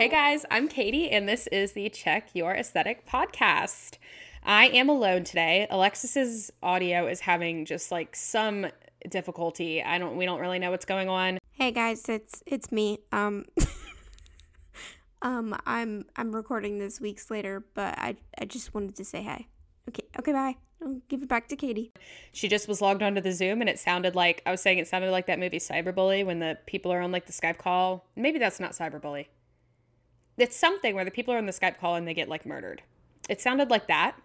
Hey guys, I'm Katie, and this is the Check Your Aesthetic podcast. I am alone today. Alexis's audio is having just like some difficulty. I don't we don't really know what's going on. Hey guys, it's it's me. Um um I'm I'm recording this weeks later, but I I just wanted to say hi. Okay, okay, bye. I'll give it back to Katie. She just was logged onto the Zoom and it sounded like I was saying it sounded like that movie Cyberbully when the people are on like the Skype call. Maybe that's not Cyberbully. It's something where the people are on the Skype call and they get like murdered. It sounded like that.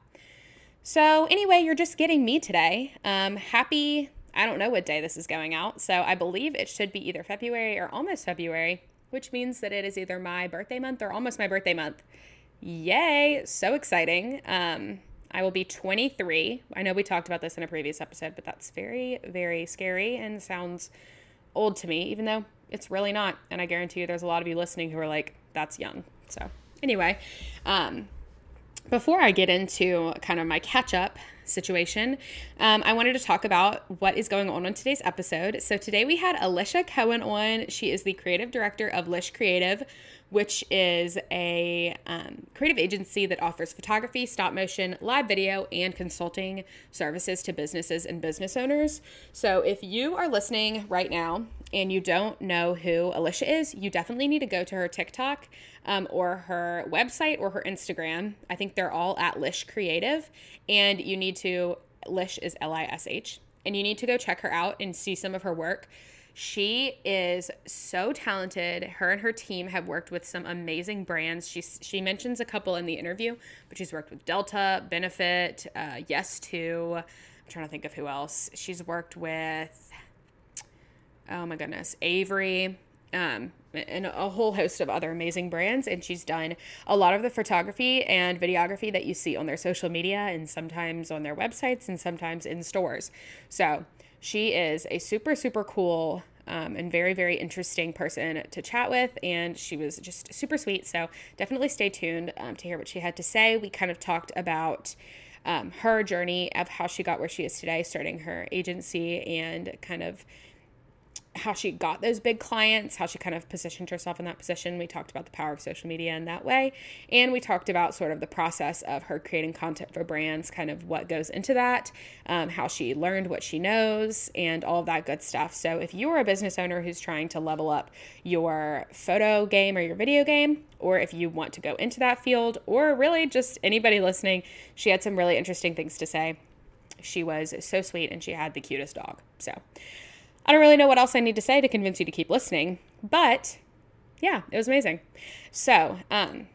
So, anyway, you're just getting me today. Um, happy, I don't know what day this is going out. So, I believe it should be either February or almost February, which means that it is either my birthday month or almost my birthday month. Yay! So exciting. Um, I will be 23. I know we talked about this in a previous episode, but that's very, very scary and sounds old to me, even though it's really not. And I guarantee you there's a lot of you listening who are like, that's young. So, anyway, um, before I get into kind of my catch up situation, um, I wanted to talk about what is going on on today's episode. So, today we had Alicia Cohen on. She is the creative director of Lish Creative, which is a um, creative agency that offers photography, stop motion, live video, and consulting services to businesses and business owners. So, if you are listening right now and you don't know who Alicia is, you definitely need to go to her TikTok um, or her website or her Instagram. I think they're all at Lish Creative. And you need to, Lish is L I S H, and you need to go check her out and see some of her work. She is so talented. Her and her team have worked with some amazing brands. She she mentions a couple in the interview, but she's worked with Delta, Benefit, uh, Yes To. I'm trying to think of who else. She's worked with oh my goodness, Avery, um, and a whole host of other amazing brands. And she's done a lot of the photography and videography that you see on their social media and sometimes on their websites and sometimes in stores. So she is a super, super cool um, and very, very interesting person to chat with. And she was just super sweet. So definitely stay tuned um, to hear what she had to say. We kind of talked about. Um, her journey of how she got where she is today, starting her agency and kind of how she got those big clients, how she kind of positioned herself in that position. We talked about the power of social media in that way. And we talked about sort of the process of her creating content for brands, kind of what goes into that, um, how she learned what she knows, and all of that good stuff. So if you are a business owner who's trying to level up your photo game or your video game, or if you want to go into that field, or really just anybody listening, she had some really interesting things to say. She was so sweet and she had the cutest dog. So, I don't really know what else I need to say to convince you to keep listening, but yeah, it was amazing. So, um,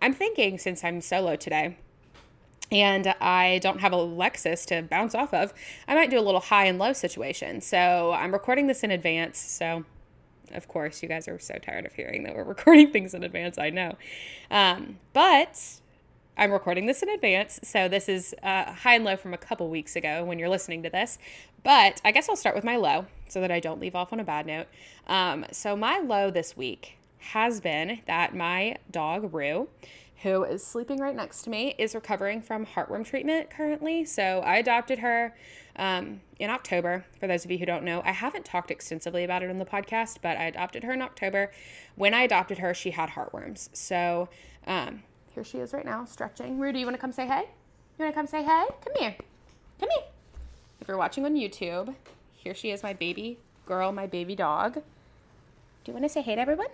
I'm thinking since I'm solo today and I don't have Alexis to bounce off of, I might do a little high and low situation. So, I'm recording this in advance. So, of course, you guys are so tired of hearing that we're recording things in advance. I know. Um, but I'm recording this in advance, so this is uh, high and low from a couple weeks ago when you're listening to this. But I guess I'll start with my low so that I don't leave off on a bad note. Um, so, my low this week has been that my dog, Rue, who is sleeping right next to me, is recovering from heartworm treatment currently. So, I adopted her um, in October. For those of you who don't know, I haven't talked extensively about it in the podcast, but I adopted her in October. When I adopted her, she had heartworms. So, um, here she is right now, stretching. Rudy, you want to come say hey? You want to come say hey? Come here. Come here. If you're watching on YouTube, here she is, my baby girl, my baby dog. Do you want to say hey to everyone?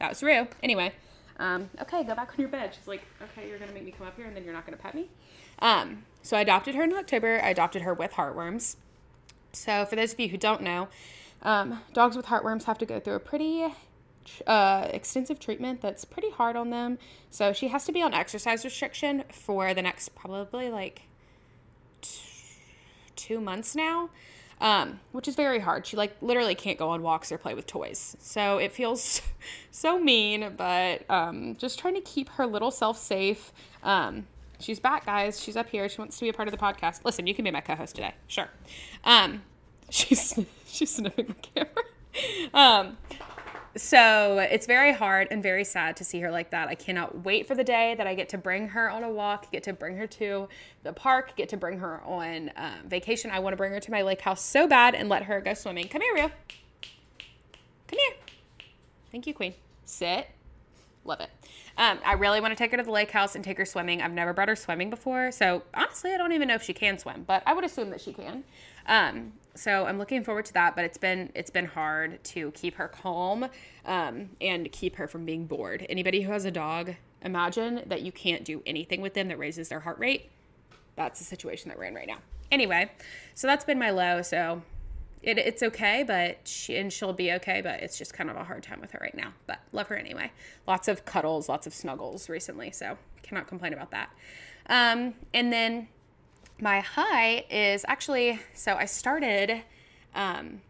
That was Rue. Anyway, um, okay, go back on your bed. She's like, okay, you're to make me come up here and then you're not to pet me. Um, so I adopted her in October. I adopted her with heartworms. So for those of you who don't know, um, dogs with heartworms have to go through a pretty uh, extensive treatment that's pretty hard on them. So she has to be on exercise restriction for the next probably like t- two months now, um, which is very hard. She like literally can't go on walks or play with toys. So it feels so mean, but um, just trying to keep her little self safe. Um, she's back, guys. She's up here. She wants to be a part of the podcast. Listen, you can be my co-host today, sure. Um, she's she's sniffing the camera. Um, So it's very hard and very sad to see her like that. I cannot wait for the day that I get to bring her on a walk, get to bring her to the park, get to bring her on um, vacation. I want to bring her to my lake house so bad and let her go swimming. Come here, Rio. Come here. Thank you, Queen. Sit. Love it. Um, I really want to take her to the lake house and take her swimming. I've never brought her swimming before, so honestly, I don't even know if she can swim, but I would assume that she can. Um, so I'm looking forward to that. But it's been it's been hard to keep her calm um, and keep her from being bored. Anybody who has a dog, imagine that you can't do anything with them that raises their heart rate. That's the situation that we're in right now. Anyway, so that's been my low. So it, it's okay, but she, and she'll be okay, but it's just kind of a hard time with her right now. But love her anyway. Lots of cuddles, lots of snuggles recently, so cannot complain about that. Um, and then my high is actually so I started. Um,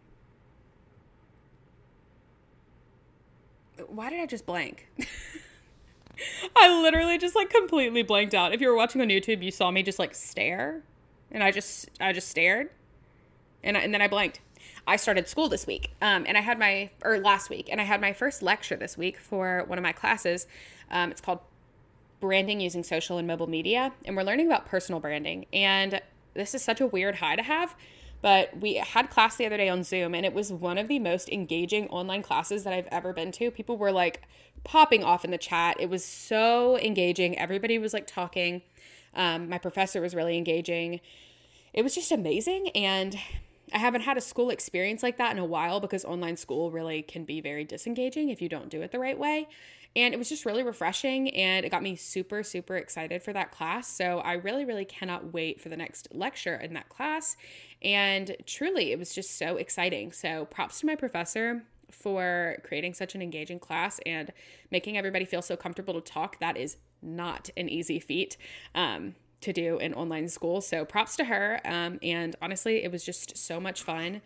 why did I just blank? I literally just like completely blanked out. If you were watching on YouTube, you saw me just like stare, and I just I just stared, and I, and then I blanked. I started school this week, um, and I had my or last week, and I had my first lecture this week for one of my classes. Um, it's called branding using social and mobile media, and we're learning about personal branding. And this is such a weird high to have, but we had class the other day on Zoom, and it was one of the most engaging online classes that I've ever been to. People were like popping off in the chat. It was so engaging. Everybody was like talking. Um, my professor was really engaging. It was just amazing. And I haven't had a school experience like that in a while because online school really can be very disengaging if you don't do it the right way. And it was just really refreshing and it got me super, super excited for that class. So I really, really cannot wait for the next lecture in that class. And truly, it was just so exciting. So props to my professor for creating such an engaging class and making everybody feel so comfortable to talk. That is not an easy feat. Um, to do in online school. So props to her. Um, and honestly, it was just so much fun.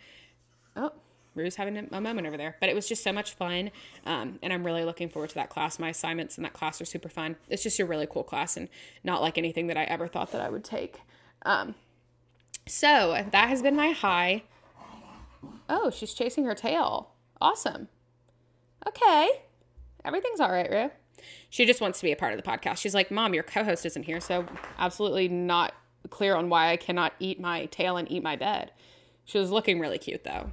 Oh, Rue's having a moment over there, but it was just so much fun. Um, and I'm really looking forward to that class. My assignments in that class are super fun. It's just a really cool class and not like anything that I ever thought that I would take. Um, so that has been my high. Oh, she's chasing her tail. Awesome. Okay. Everything's all right, Rue. She just wants to be a part of the podcast. She's like, Mom, your co host isn't here. So, absolutely not clear on why I cannot eat my tail and eat my bed. She was looking really cute, though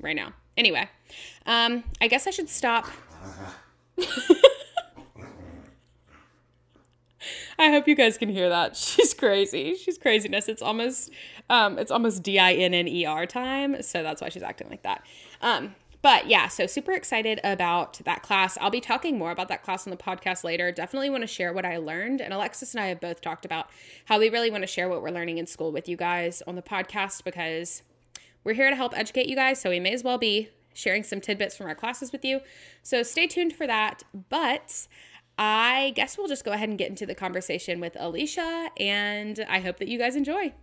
right now. Anyway, um, I guess I should stop. I hope you guys can hear that. She's crazy. She's craziness. It's almost um, it's almost D I N N E R time, so that's why she's acting like that. Um, but yeah, so super excited about that class. I'll be talking more about that class on the podcast later. Definitely want to share what I learned. And Alexis and I have both talked about how we really want to share what we're learning in school with you guys on the podcast because we're here to help educate you guys, so we may as well be sharing some tidbits from our classes with you. So stay tuned for that. But I guess we'll just go ahead and get into the conversation with Alicia, and I hope that you guys enjoy.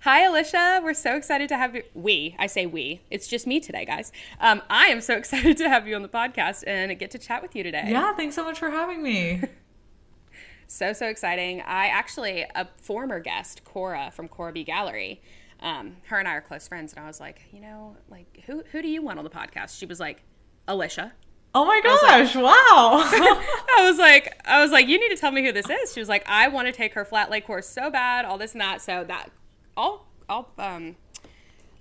Hi, Alicia. We're so excited to have you. We, I say we. It's just me today, guys. Um, I am so excited to have you on the podcast and get to chat with you today. Yeah, thanks so much for having me. so, so exciting. I actually, a former guest, Cora from Cora B Gallery, um, her and I are close friends, and I was like, you know, like who who do you want on the podcast? She was like, Alicia. Oh my gosh! Like, wow. I was like, I was like, you need to tell me who this is. She was like, I want to take her flat lay course so bad, all this and that. So that all all um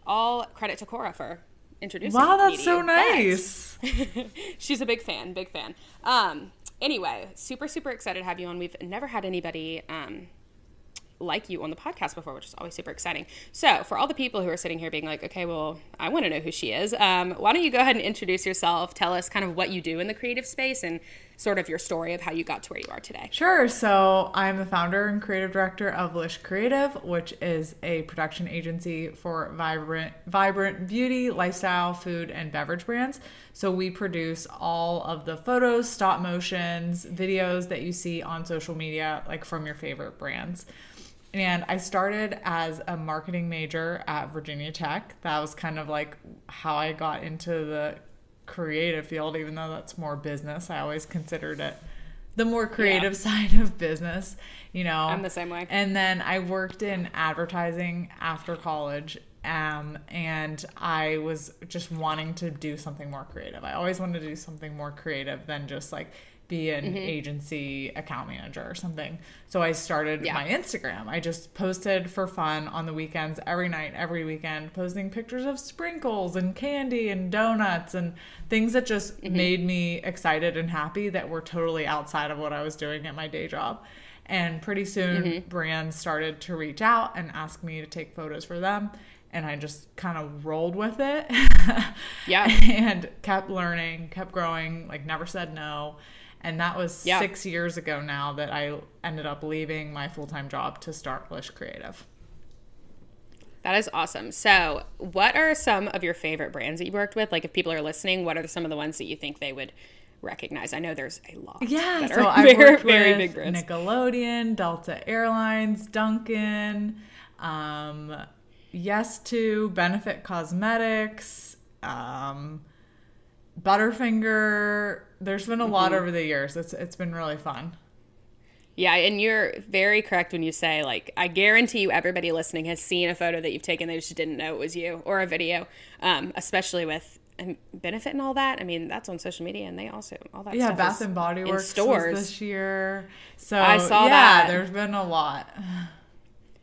all credit to Cora for introducing. Me. Wow, that's so nice. she's a big fan, big fan. Um, anyway, super super excited to have you on. We've never had anybody um like you on the podcast before, which is always super exciting. So, for all the people who are sitting here being like, okay, well, I want to know who she is, um, why don't you go ahead and introduce yourself? Tell us kind of what you do in the creative space and sort of your story of how you got to where you are today. Sure. So, I'm the founder and creative director of Lish Creative, which is a production agency for vibrant, vibrant beauty, lifestyle, food, and beverage brands. So, we produce all of the photos, stop motions, videos that you see on social media, like from your favorite brands. And I started as a marketing major at Virginia Tech. That was kind of like how I got into the creative field, even though that's more business. I always considered it the more creative yeah. side of business, you know. I'm the same way. And then I worked in advertising after college Um, and I was just wanting to do something more creative. I always wanted to do something more creative than just like be an mm-hmm. agency account manager or something. So I started Yeah. my Instagram. I just posted for fun on the weekends, every night, every weekend, posting pictures of sprinkles and candy and donuts and things that just mm-hmm. made me excited and happy that were totally outside of what I was doing at my day job. And pretty soon, mm-hmm. brands started to reach out and ask me to take photos for them. And I just kind of rolled with it. Yeah. and kept learning, kept growing, like never said no. And that was Yeah. six years ago now that I ended up leaving my full time job to start Lish Creative. That is awesome. So, what are some of your favorite brands that you worked with? Like, if people are listening, what are some of the ones that you think they would recognize? I know there's a lot. Yeah, so are I very, worked very with big brands. Nickelodeon, Delta Airlines, Dunkin', um, Yes to Benefit Cosmetics, um, Butterfinger. There's been a lot Mm-hmm. over the years. It's it's been really fun. Yeah, and you're very correct when you say, like, I guarantee you everybody listening has seen a photo that you've taken, they just didn't know it was you, or a video, um, especially with Benefit and all that. I mean, that's on social media, and they also, all that Yeah, stuff Bath and Body Works stores. this year. So I saw yeah, that. there's been a lot.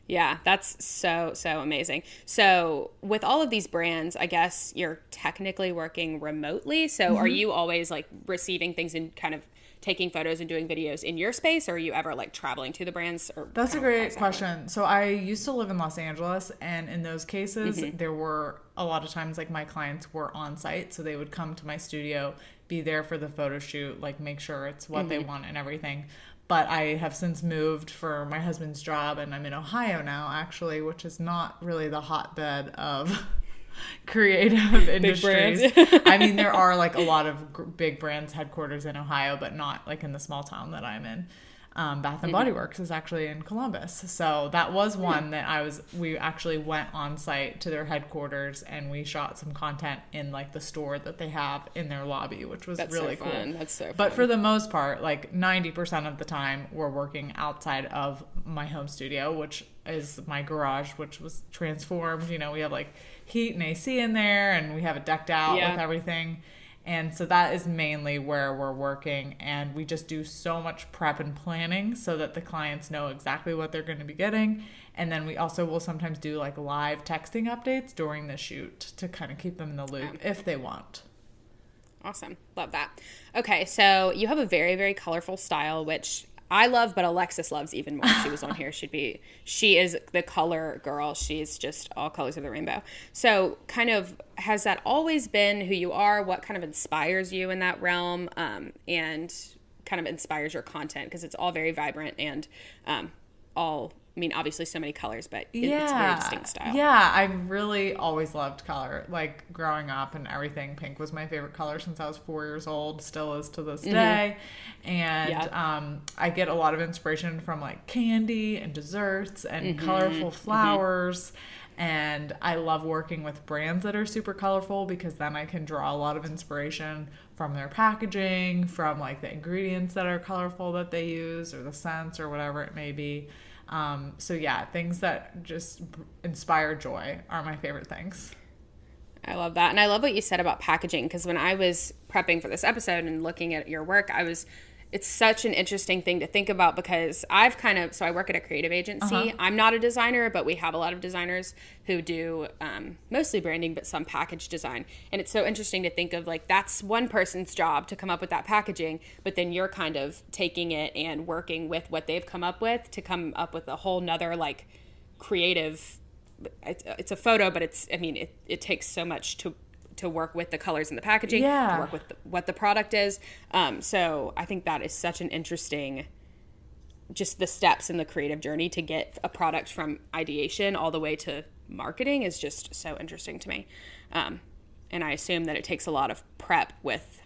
Yeah, that's so so amazing. So, with all of these brands, I guess you're technically working remotely. So, Mm-hmm. are you always like receiving things and kind of taking photos and doing videos in your space, or are you ever like traveling to the brands? Or That's a kind of how great question. So I used to live in Los Angeles, and in those cases, Mm-hmm. there were a lot of times like my clients were on site, so they would come to my studio, be there for the photo shoot, like make sure it's what they Mm-hmm. want and everything. But I have since moved for my husband's job, and I'm in Ohio now, actually, which is not really the hotbed of creative industries. I mean, there are like a lot of gr- big brands headquarters in Ohio, but not like in the small town that I'm in. Um, Bath and Body Works is actually in Columbus, so that was one that I was. We actually went on site to their headquarters and we shot some content in like the store that they have in their lobby, which was That's really so cool. That's so. Fun. But for the most part, like 90% of the time, we're working outside of my home studio, which is my garage, which was transformed. You know, we have like heat and AC in there, and we have it decked out Yeah. with everything. And so that is mainly where we're working. And we just do so much prep and planning so that the clients know exactly what they're going to be getting. And then we also will sometimes do like live texting updates during the shoot to kind of keep them in the loop if they want. Awesome. Love that. Okay, so you have a very, very colorful style, which I love, but Alexis loves even more. She was on here. She'd be, she is the color girl. She's just all colors of the rainbow. So, kind of, has that always been who you are? What kind of inspires you in that realm? Um, and kind of inspires your content because it's all very vibrant and um, all, I mean, obviously so many colors, but it, it's a very distinct style. Yeah, I really always loved color. Like growing up and everything, pink was my favorite color since I was four years old, still is to this day. And Mm-hmm. Yeah. um, I get a lot of inspiration from like candy and desserts and Mm-hmm. colorful flowers. And I love working with brands that are super colorful because then I can draw a lot of inspiration from their packaging, from like the ingredients that are colorful that they use, or the scents, or whatever it may be. Um, so yeah, things that just inspire joy are my favorite things. I love that. And I love what you said about packaging because when I was prepping for this episode and looking at your work, I was it's such an interesting thing to think about because I've kind of so I work at a creative agency. I'm not a designer, but we have a lot of designers who do um, mostly branding, but some package design. And it's so interesting to think of like that's one person's job to come up with that packaging, but then you're kind of taking it and working with what they've come up with to come up with a whole nother like creative it's, it's a photo, but it's I mean it, it takes so much to to work with the colors in the packaging, Yeah. to work with the, what the product is. Um, so I think that is such an interesting just the steps in the creative journey to get a product from ideation all the way to marketing is just so interesting to me. Um, and I assume that it takes a lot of prep with,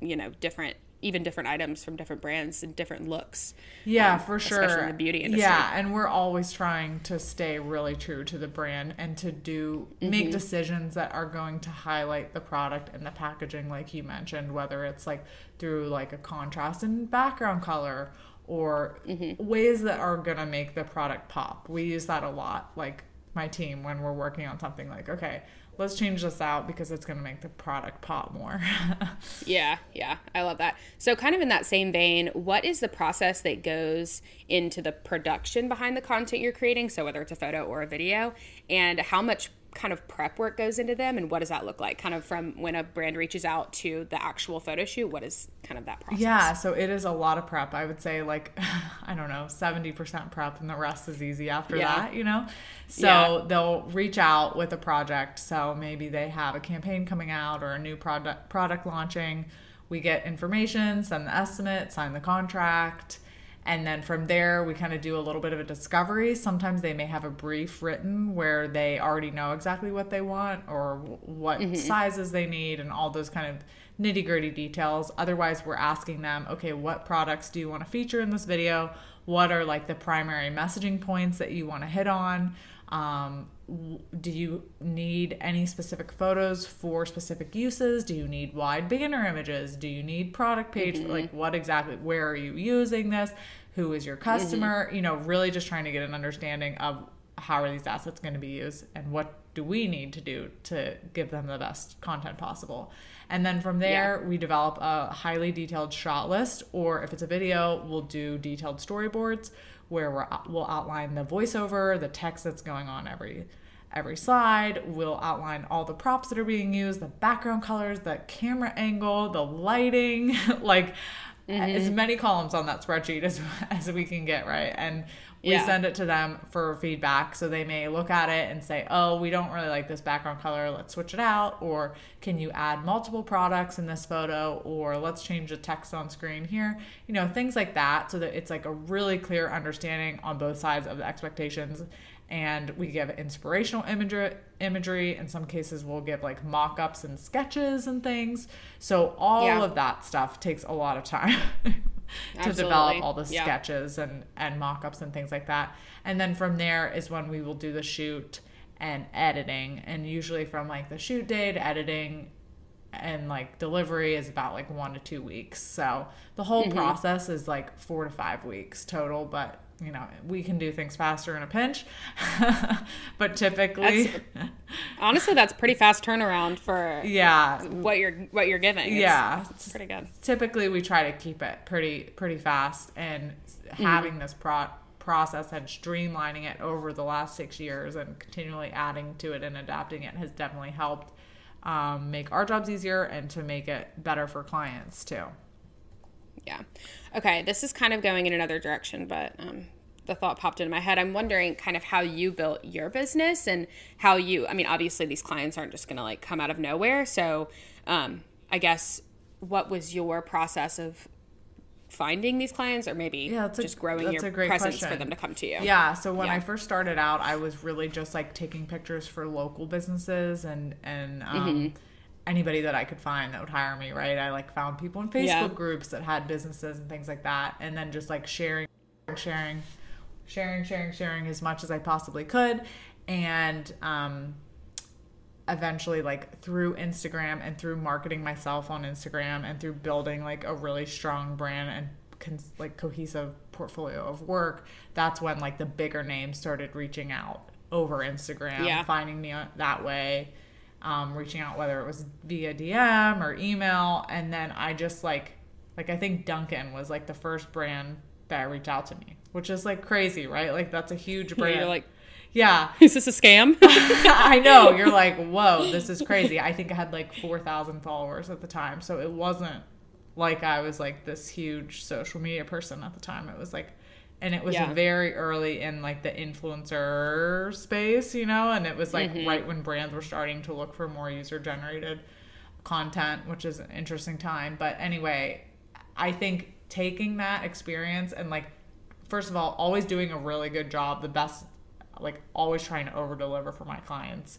you know, different, even different items from different brands and different looks. Yeah, um, for sure. Especially in the beauty industry. Yeah, and we're always trying to stay really true to the brand and to do Mm-hmm. make decisions that are going to highlight the product and the packaging, like you mentioned, whether it's like through like a contrast in background color or Mm-hmm. ways that are gonna make the product pop. We use that a lot, like my team when we're working on something like, okay, let's change this out because it's going to make the product pop more. yeah, yeah, I love that. So, kind of in that same vein, what is the process that goes into the production behind the content you're creating? So, whether it's a photo or a video, and how much kind of prep work goes into them and what does that look like? Kind of from when a brand reaches out to the actual photo shoot what is kind of that process? Yeah so it is a lot of prep. I would say like i don't know 70% prep and the rest is easy after yeah. that you know? So yeah. they'll reach out with a project. So maybe they have a campaign coming out or a new product product launching. We get information send the estimate sign the contract and then from there, we kind of do a little bit of a discovery. Sometimes they may have a brief written where they already know exactly what they want or what mm-hmm. sizes they need and all those kind of nitty gritty details. Otherwise, we're asking them, okay, what products do you want to feature in this video? What are like the primary messaging points that you want to hit on? Um, do you need any specific photos for specific uses? Do you need wide banner images? Do you need product page? Mm-hmm. Like, what exactly, where are you using this? Who is your customer? Mm-hmm. You know, really just trying to get an understanding of how are these assets going to be used and what do we need to do to give them the best content possible. And then from there, yeah. we develop a highly detailed shot list, or if it's a video, we'll do detailed storyboards where we will outline the voiceover, the text that's going on every every slide. We'll outline all the props that are being used, the background colors, the camera angle, the lighting, like mm-hmm. as many columns on that spreadsheet as as we can get, right? And we yeah. send it to them for feedback so they may look at it and say oh we don't really like this background color let's switch it out or can you add multiple products in this photo or let's change the text on screen here you know things like that so that it's like a really clear understanding on both sides of the expectations and we give inspirational imagery imagery in some cases we'll give like mock-ups and sketches and things so all yeah. of that stuff takes a lot of time to develop all the yeah. sketches and and mock-ups and things like that and then from there is when we will do the shoot and editing and usually from like the shoot day to editing and like delivery is about like one to two weeks so the whole mm-hmm. process is like four to five weeks total but you know we can do things faster in a pinch. But typically that's, honestly that's pretty fast turnaround for yeah. what you're what you're giving. Yeah. it's, it's pretty good. Typically we try to keep it pretty pretty fast and mm-hmm. having this pro- process and streamlining it over the last six years and continually adding to it and adapting it has definitely helped um, make our jobs easier and to make it better for clients too yeah. Okay, this is kind of going in another direction, but um, the thought popped into my head. I'm wondering kind of how you built your business and how you, I mean, obviously these clients aren't just going to like come out of nowhere. So um, I guess what was your process of finding these clients or maybe yeah, a, just growing your presence question. for them to come to you? Yeah. So when yeah. I first started out, I was really just like taking pictures for local businesses and, and, um, mm-hmm anybody that I could find that would hire me, right? I like found people in Facebook yeah. groups that had businesses and things like that. And then just like sharing, sharing, sharing, sharing, sharing as much as I possibly could. And um, eventually, like through Instagram and through marketing myself on Instagram and through building like a really strong brand and cons- like cohesive portfolio of work, that's when like the bigger names started reaching out over Instagram, yeah. finding me that way um, reaching out whether it was via DM or email, and then I just like like I think Dunkin' was like the first brand that reached out to me, which is like crazy, right? Like that's a huge brand. You're like, yeah, is this a scam? I know. You're like, whoa, this is crazy. I think I had like four thousand followers at the time, so it wasn't like I was like this huge social media person at the time. It was like and it was yeah. very early in like the influencer space, you know, and it was like mm-hmm. right when brands were starting to look for more user generated content, which is an interesting time. But anyway, I think taking that experience and like first of all, always doing a really good job, the best like always trying to over deliver for my clients.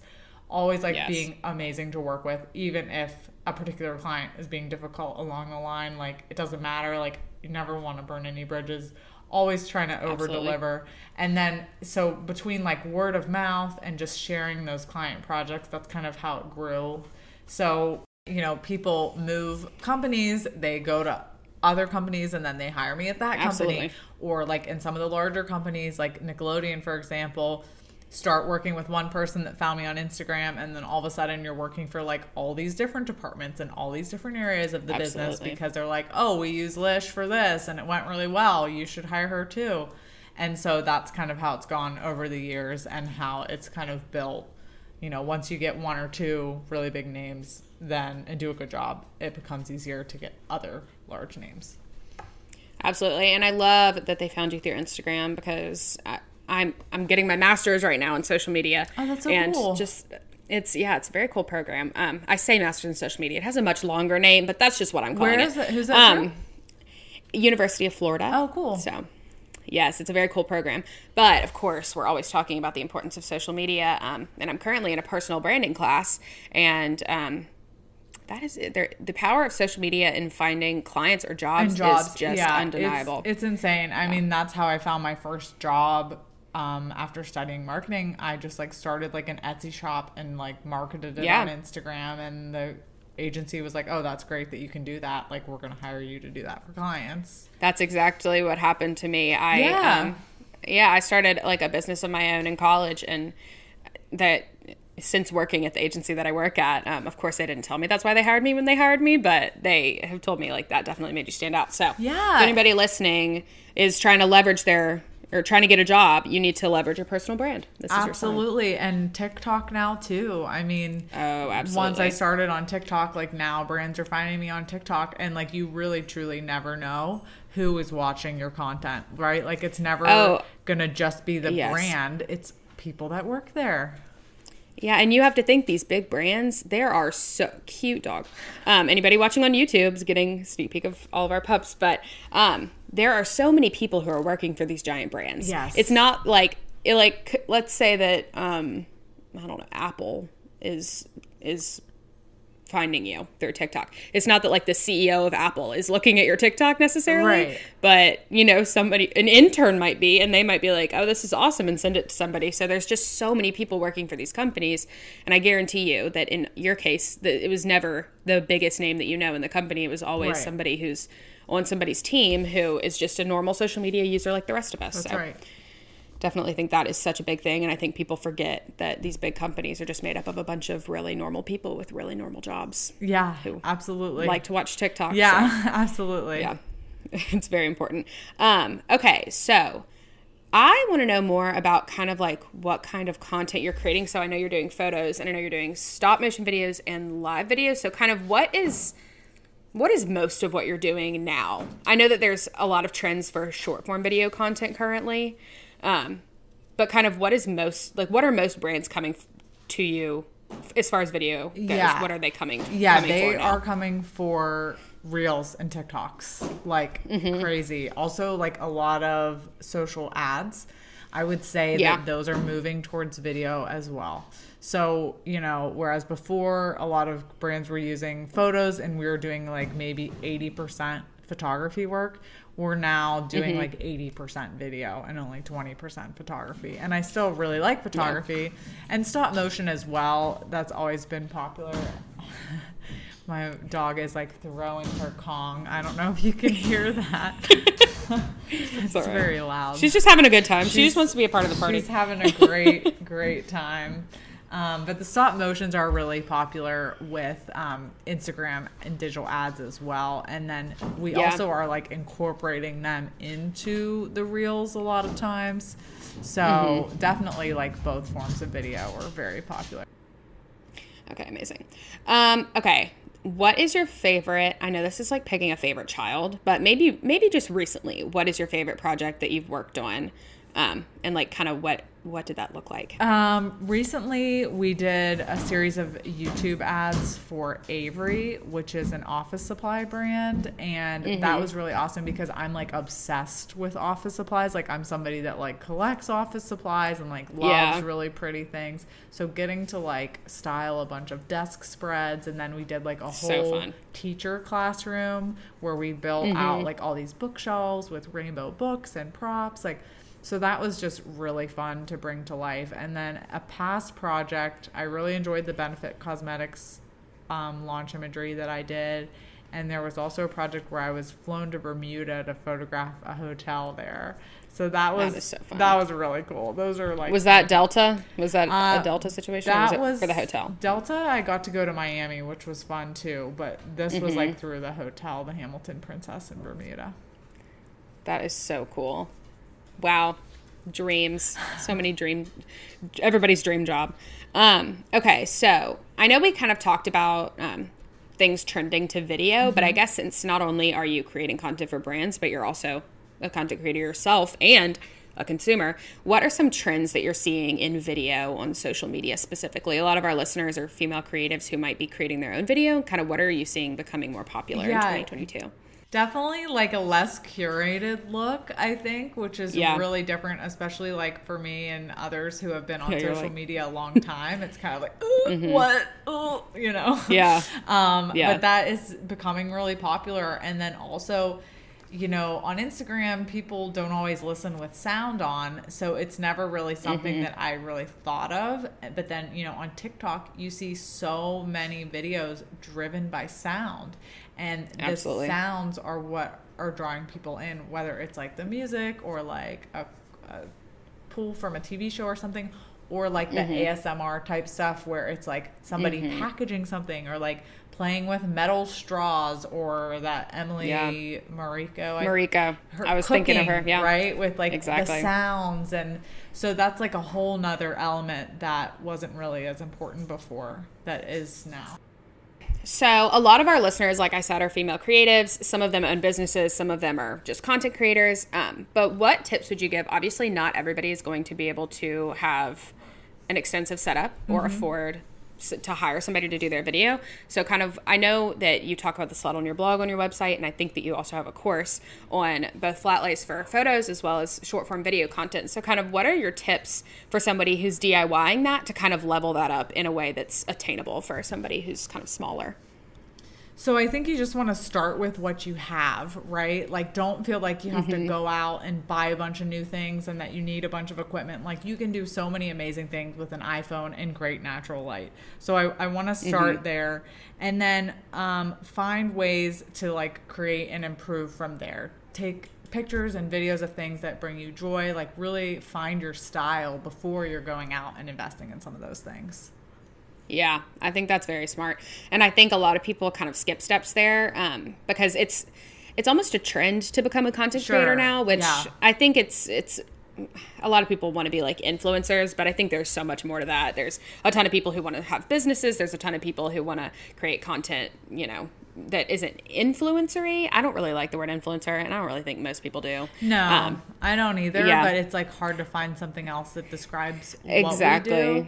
Always like yes. being amazing to work with, even if a particular client is being difficult along the line. Like it doesn't matter. Like you never want to burn any bridges always trying to over deliver. And then so between like word of mouth and just sharing those client projects that's kind of how it grew. So you know people move companies they go to other companies and then they hire me at that Absolutely. company or like in some of the larger companies like nickelodeon for example start working with one person that found me on Instagram and then all of a sudden you're working for like all these different departments and all these different areas of the business because they're like, "Oh, we use Lish for this and it went really well. You should hire her too." And so that's kind of how it's gone over the years and how it's kind of built. You know, once you get one or two really big names then and do a good job, it becomes easier to get other large names. Absolutely, and I love that they found you through Instagram because I, I'm I'm getting my master's right now in social media. Oh, that's so and cool. just it's yeah, it's a very cool program. Um, I say master's in social media. It has a much longer name, but that's just what I'm calling Where it. is it? Who's that Um, University of Florida. Oh, cool. So. Yes, it's a very cool program. But of course, we're always talking about the importance of social media. Um, and I'm currently in a personal branding class. And um, that is there, the power of social media in finding clients or jobs, jobs is just yeah, undeniable. It's, it's insane. I mean, that's how I found my first job um, after studying marketing. I just like started like an Etsy shop and like marketed it Yeah. on Instagram, and the agency was like, "Oh, that's great that you can do that. Like, we're gonna hire you to do that for clients." That's exactly what happened to me. I Yeah. um, yeah, I started like a business of my own in college, and that since working at the agency that I work at, um, of course they didn't tell me that's why they hired me when they hired me, but they have told me like that definitely made you stand out. So Yeah. if anybody listening is trying to leverage their or trying to get a job, you need to leverage your personal brand. This is your. Absolutely, and TikTok now too. I mean, Oh, absolutely. once. I started on TikTok, like now brands are finding me on TikTok, and like you really truly never know who is watching your content, right? Like it's never Oh. gonna just be the Yes. brand; it's people that work there. Yeah, and you have to think these big brands, there are so cute dog. Um, anybody watching on YouTube is getting a sneak peek of all of our pups, but um, there are so many people who are working for these giant brands. Yes. It's not like it like let's say that um, I don't know, Apple is is finding you through TikTok. It's not that like the CEO of Apple is looking at your TikTok necessarily, Right. but you know, somebody an intern might be and they might be like, "Oh, this is awesome," and send it to somebody. So there's just so many people working for these companies, and I guarantee you that in your case, that it was never the biggest name that you know in the company. It was always Right. somebody who's on somebody's team who is just a normal social media user like the rest of us. That's so right. Definitely think that is such a big thing and i think people forget that these big companies are just made up of a bunch of really normal people with really normal jobs Yeah, Who absolutely. like to watch tiktok yeah, so, absolutely. yeah it's very important um, okay so i want to know more about kind of like what kind of content you're creating so i know you're doing photos and i know you're doing stop motion videos and live videos so kind of what is what is most of what you're doing now? I know that there's a lot of trends for short form video content currently, um, but kind of what is most like what are most brands coming f- to you as far as video goes? Yeah. What are they coming? Yeah, coming they are coming for reels and TikToks like Mm-hmm. crazy. Also, like a lot of social ads. I would say Yeah. that those are moving towards video as well. So, you know, whereas before a lot of brands were using photos and we were doing like maybe 80% photography work, we're now doing Mm-hmm. like 80% video and only 20% photography. And I still really like photography and stop motion as well. That's always been popular. My dog is like throwing her Kong. I don't know if you can hear that. it's right. very loud. She's just having a good time. she just wants to be a part of the party. She's having a great, great time. Um, but the stop motions are really popular with um, Instagram and digital ads as well. And then we Yeah. also are like incorporating them into the reels a lot of times. So Mm-hmm. definitely like both forms of video are very popular. Okay, amazing. Um, okay, what is your favorite? I know this is like picking a favorite child, but maybe maybe just recently, what is your favorite project that you've worked on? Um, and like kind of what what did that look like? Um, recently, we did a series of YouTube ads for Avery, which is an office supply brand, and Mm-hmm. that was really awesome because I'm like obsessed with office supplies. Like I'm somebody that like collects office supplies and like loves Yeah. really pretty things. So getting to like style a bunch of desk spreads, and then we did like a whole fun. teacher classroom where we built Mm-hmm. out like all these bookshelves with rainbow books and props like so that was just really fun to bring to life and then a past project i really enjoyed the benefit cosmetics um, launch imagery that i did And there was also a project where I was flown to Bermuda to photograph a hotel there. So that was is so that was really cool. Those are like Was that Delta? Was that Uh, a Delta situation? that was, was for the hotel? Delta. I got to go to Miami, which was fun too. But this was Mm-hmm. like through the hotel, the Hamilton Princess in Bermuda. That is so cool. Wow. Dreams. So many dream everybody's dream job. Um, okay, so I know we kind of talked about um, things trending to video, but I guess since not only are you creating content for brands, but you're also a content creator yourself and a consumer, what are some trends that you're seeing in video on social media specifically? A lot of our listeners are female creatives who might be creating their own video. Kind of what are you seeing becoming more popular Yeah. in 2022? Definitely like a less curated look, I think, which is Yeah. really different, especially like for me and others who have been on Yeah, social like- media a long time. It's kind of like, "Ugh, what? Ugh," you know? Yeah. Um, Yeah. But that is becoming really popular. And then also, you know, on Instagram, people don't always listen with sound on. So it's never really something Mm-hmm. that I really thought of. But then, you know, on TikTok, you see so many videos driven by sound. And the Absolutely. sounds are what are drawing people in, whether it's like the music or like a, a pull from a TV show or something, or like the Mm-hmm. ASMR type stuff where it's like somebody packaging something or like playing with metal straws or that Emily Yeah. Mariko. I- Marika. I was thinking of her. Yeah. Right. With like Exactly. the sounds. And so that's like a whole nother element that wasn't really as important before that is now. So, a lot of our listeners, like I said, are female creatives. Some of them own businesses, some of them are just content creators. Um, but what tips would you give? Obviously, not everybody is going to be able to have an extensive setup or afford s- to hire somebody to do their video. So, kind of, I know that you talk about the slot on your blog on your website, and I think that you also have a course on both flat lays for photos as well as short form video content. So, kind of, what are your tips for somebody who's DIYing that to kind of level that up in a way that's attainable for somebody who's kind of smaller? So I think you just want to start with what you have, right? Like don't feel like you have Mm-hmm. to go out and buy a bunch of new things and that you need a bunch of equipment. Like you can do so many amazing things with an iPhone in great natural light. So I, I want to start Mm-hmm. there and then um, find ways to like create and improve from there. Take pictures and videos of things that bring you joy. Like really find your style before you're going out and investing in some of those things. Yeah, I think that's very smart, and I think a lot of people kind of skip steps there um, because it's it's almost a trend to become a content Sure, creator now, which yeah. I think it's it's a lot of people want to be like influencers, but I think there's so much more to that. There's a ton of people who want to have businesses. There's a ton of people who want to create content, you know, that isn't influencery. I don't really like the word influencer, and I don't really think most people do. No, Um, I don't either. yeah. But it's like hard to find something else that describes Exactly.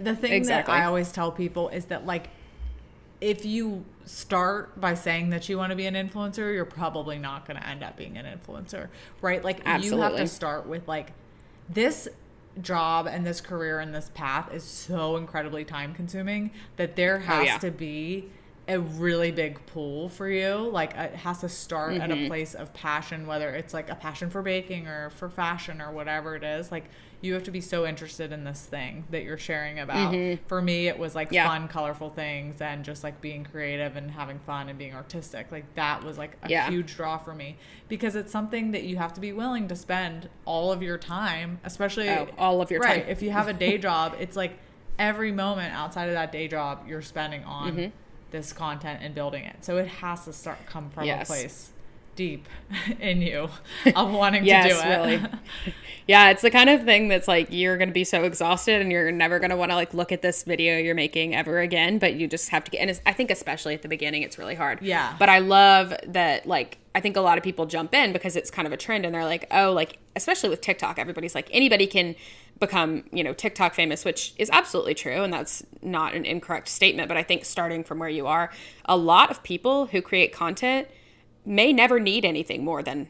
What we do. The thing Exactly. that I always tell people is that like if you start by saying that you want to be an influencer, you're probably not going to end up being an influencer, right? Like you have to start with like this job and this career and this path is so incredibly time consuming that there oh, has Oh, yeah. to be a really big pull for you. Like it has to start at Mm-hmm. a place of passion, whether it's like a passion for baking or for fashion or whatever it is. Like you have to be so interested in this thing that you're sharing about. For me, it was like Mm-hmm. Yeah. fun, colorful things and just like being creative and having fun and being artistic. Like that was like a Yeah. huge draw for me because it's something that you have to be willing to spend all of your time, especially Oh, all of your right. time. If you have a day job, it's like every moment outside of that day job you're spending on Mm-hmm. This content and building it. So it has to start come from Yes. a place deep in you of wanting yes, to do it. really. yeah, it's the kind of thing that's like you're going to be so exhausted and you're never going to want to like look at this video you're making ever again. But you just have to get. And it's, I think especially at the beginning, it's really hard. Yeah. But I love that. Like I think a lot of people jump in because it's kind of a trend, and they're like, oh, like especially with TikTok, everybody's like anybody can become you know TikTok famous, which is absolutely true, and that's not an incorrect statement. But I think starting from where you are, a lot of people who create content may never need anything more than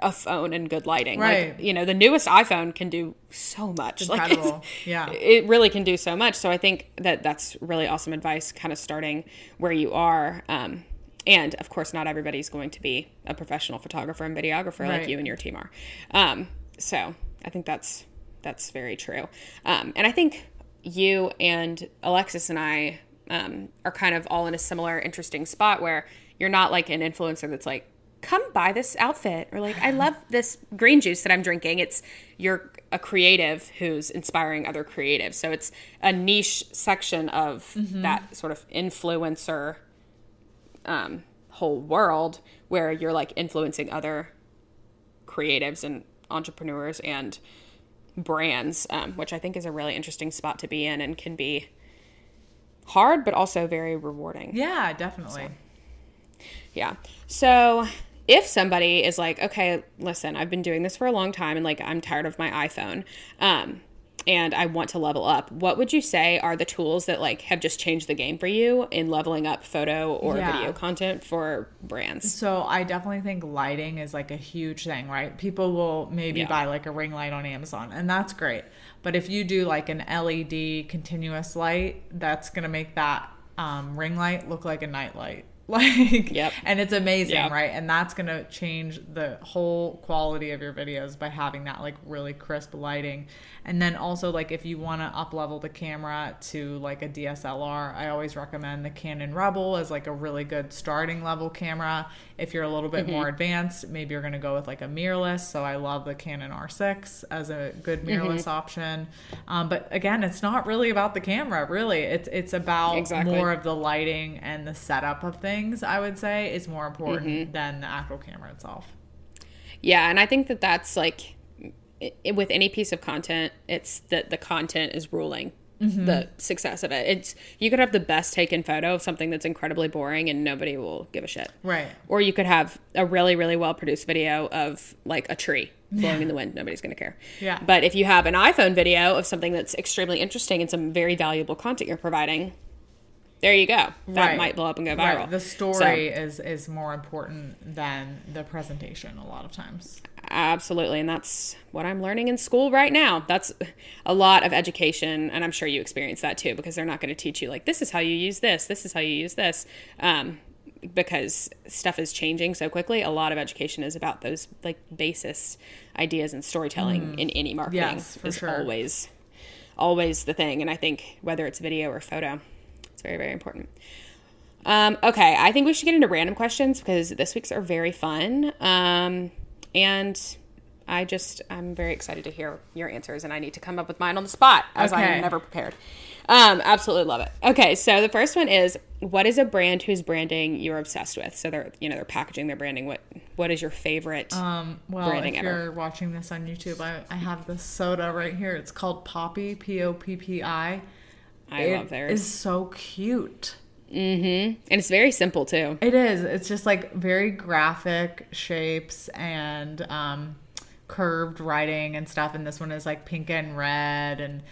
a phone and good lighting. Right. Like, you know, the newest iPhone can do so much. Like, Incredible. Yeah. It really can do so much. So I think that that's really awesome advice, kind of starting where you are. Um, and of course, not everybody's going to be a professional photographer and videographer like you and your team are. Um, so I think that's that's very true. Um, and I think you and Alexis and I um, are kind of all in a similar, interesting spot where you're not like an influencer that's like come buy this outfit or like I love this green juice that I'm drinking. It's you're a creative who's inspiring other creatives. So it's a niche section of that sort of influencer um, whole world where you're like influencing other creatives and entrepreneurs and brands, um, which I think is a really interesting spot to be in and can be hard, but also very rewarding. Yeah, definitely. Yeah. So if somebody is like, okay, listen, I've been doing this for a long time and like I'm tired of my iPhone, um, and I want to level up, what would you say are the tools that like have just changed the game for you in leveling up photo or Yeah. video content for brands? So I definitely think lighting is like a huge thing, right? People will maybe Yeah. buy like a ring light on Amazon, and that's great. But if you do like an LED continuous light, that's gonna make that um, ring light look like a night light. Like, Yep. and it's amazing, Yep. right? And that's gonna change the whole quality of your videos by having that like really crisp lighting. And then also like if you want to up level the camera to like a DSLR, I always recommend the Canon Rebel as like a really good starting level camera. If you're a little bit more advanced, maybe you're going to go with like a mirrorless. So I love the Canon R6 as a good mirrorless option. Um, but again, it's not really about the camera, really. It's it's about Exactly. more of the lighting and the setup of things. I would say is more important mm-hmm. than the actual camera itself. Yeah, and I think that that's like i with any piece of content, it's that the content is ruling mm-hmm. the success of it. It's you could have the best taken photo of something that's incredibly boring and nobody will give a shit. Right. Or you could have a really really well produced video of like a tree blowing in the wind. Nobody's going to care. Yeah. But if you have an iPhone video of something that's extremely interesting and some very valuable content you're providing, there you go. That Right. might blow up and go viral. Right. The So- story is is more important than the presentation a lot of times. Absolutely. And that's what I'm learning in school right now. That's a lot of education. And I'm sure you experience that too, because they're not going to teach you, like, this is how you use this, this is how you use this. Um, because stuff is changing so quickly. A lot of education is about those, like, basis ideas and storytelling in any marketing Yes, for is sure. always, always the thing. And I think whether it's video or photo, very, very important. Um, okay, I think we should get into random questions because this week's are very fun. Um, and I just, I'm very excited to hear your answers, and I need to come up with mine on the spot as Okay. I'm never prepared. Um, absolutely love it. Okay, so the first one is what is a brand whose branding you're obsessed with? So they're, you know, they're packaging their branding. What, what is your favorite? Um, well, Branding if ever. you're watching this on YouTube, I, I have this soda right here. It's called Poppi, P O P P I. I It love theirs. is so cute. Mm-hmm. and it's very simple too. It is. It's just like very graphic shapes and um, curved writing and stuff. And this one is like pink and red. And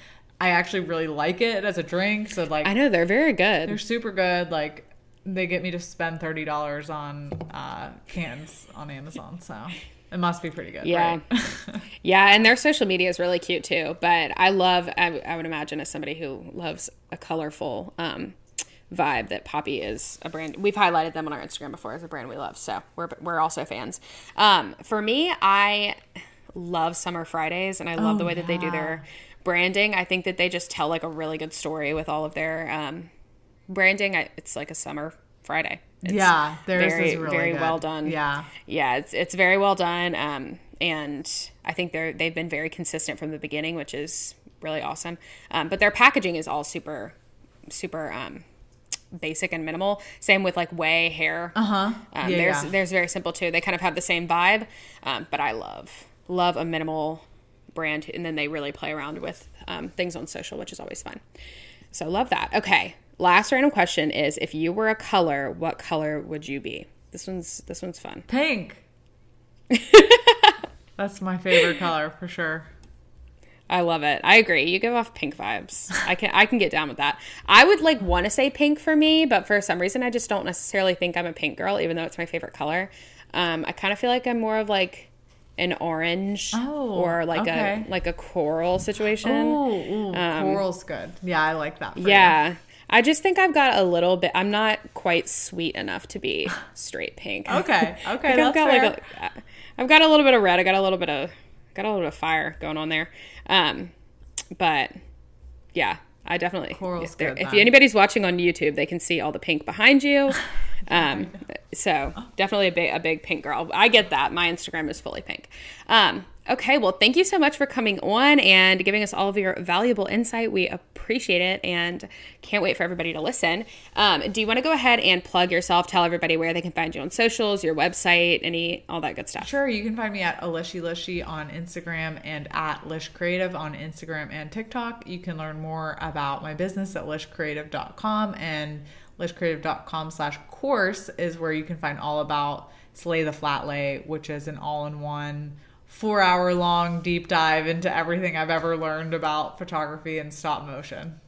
I actually really like it as a drink. So like I know they're very good. they're super good. Like they get me to spend thirty dollars on uh, cans on Amazon. So it must be pretty good. Yeah. right? Yeah, and their social media is really cute too. But I love, I, I would imagine, as somebody who loves a colorful um, vibe, that Poppi is a brand. We've highlighted them on our Instagram before as a brand we love, so we're we're also fans. Um, for me, I love Summer Fridays, and I love the way that they do their branding. I think that they just tell like a really good story with all of their um, branding. I, it's like a summer Friday. It's yeah, theirs very is really very good. well done Yeah. yeah it's it's very well done um and i think they're they've been very consistent from the beginning which is really awesome um but their packaging is all super super um basic and minimal same with like Ouai hair Uh huh. um, yeah, there's yeah. there's very simple too they kind of have the same vibe um but i love love a minimal brand and then they really play around with um, things on social which is always fun so love that okay last random question is if you were a color what color would you be this one's this one's fun Pink. That's my favorite color for sure. I love it. I agree. You give off pink vibes. I can I can get down with that. I would like want to say pink for me, but for some reason I just don't necessarily think I'm a pink girl, even though it's my favorite color. Um, I kind of feel like I'm more of like an orange Oh, or like okay. a like a coral situation. Ooh coral's good. Yeah, I like that. For you. I just think I've got a little bit. I'm not quite sweet enough to be straight pink. Okay. Okay. Like, I've got fair. like a, I've got a little bit of red. I got a little bit of got a little bit of fire going on there. Um, but yeah, I definitely. Coral's if, good, if anybody's watching on YouTube, they can see all the pink behind you. Um, so definitely a big a big pink girl. I get that. My Instagram is fully pink. Um, okay, well, thank you so much for coming on and giving us all of your valuable insight. We appreciate it and can't wait for everybody to listen. Um, do you want to go ahead and plug yourself? Tell everybody where they can find you on socials, your website, any all that good stuff. Sure, you can find me at Alishi Lishi on Instagram and at Lish Creative on Instagram and TikTok. You can learn more about my business at lishcreative.com and lishcreative.com slash course is where you can find all about Slay the Flat Lay, which is an all-in-one four hour long deep dive into everything I've ever learned about photography and stop motion.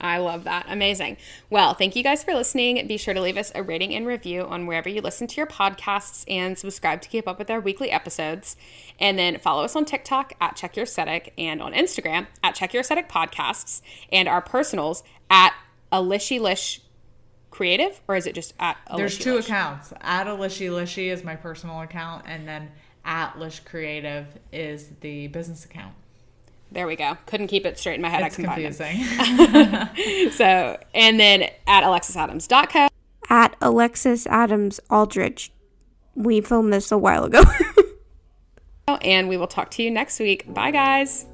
I love that. Amazing. Well, thank you guys for listening. Be sure to leave us a rating and review on wherever you listen to your podcasts and subscribe to keep up with our weekly episodes. And then follow us on TikTok at Check Your Aesthetic and on Instagram at Check Your Aesthetic Podcasts and our personals at Alishi Lish Creative or is it just at Alishi There's two Lish? accounts. At Alishi Lishi is my personal account, and then at Lish Creative is the business account. There we go. Couldn't keep it straight in my head. It's I combined confusing. them. So, and then at alexisadams.co. At Alexis Adams Aldridge. We filmed this a while ago. And we will talk to you next week. Bye, guys.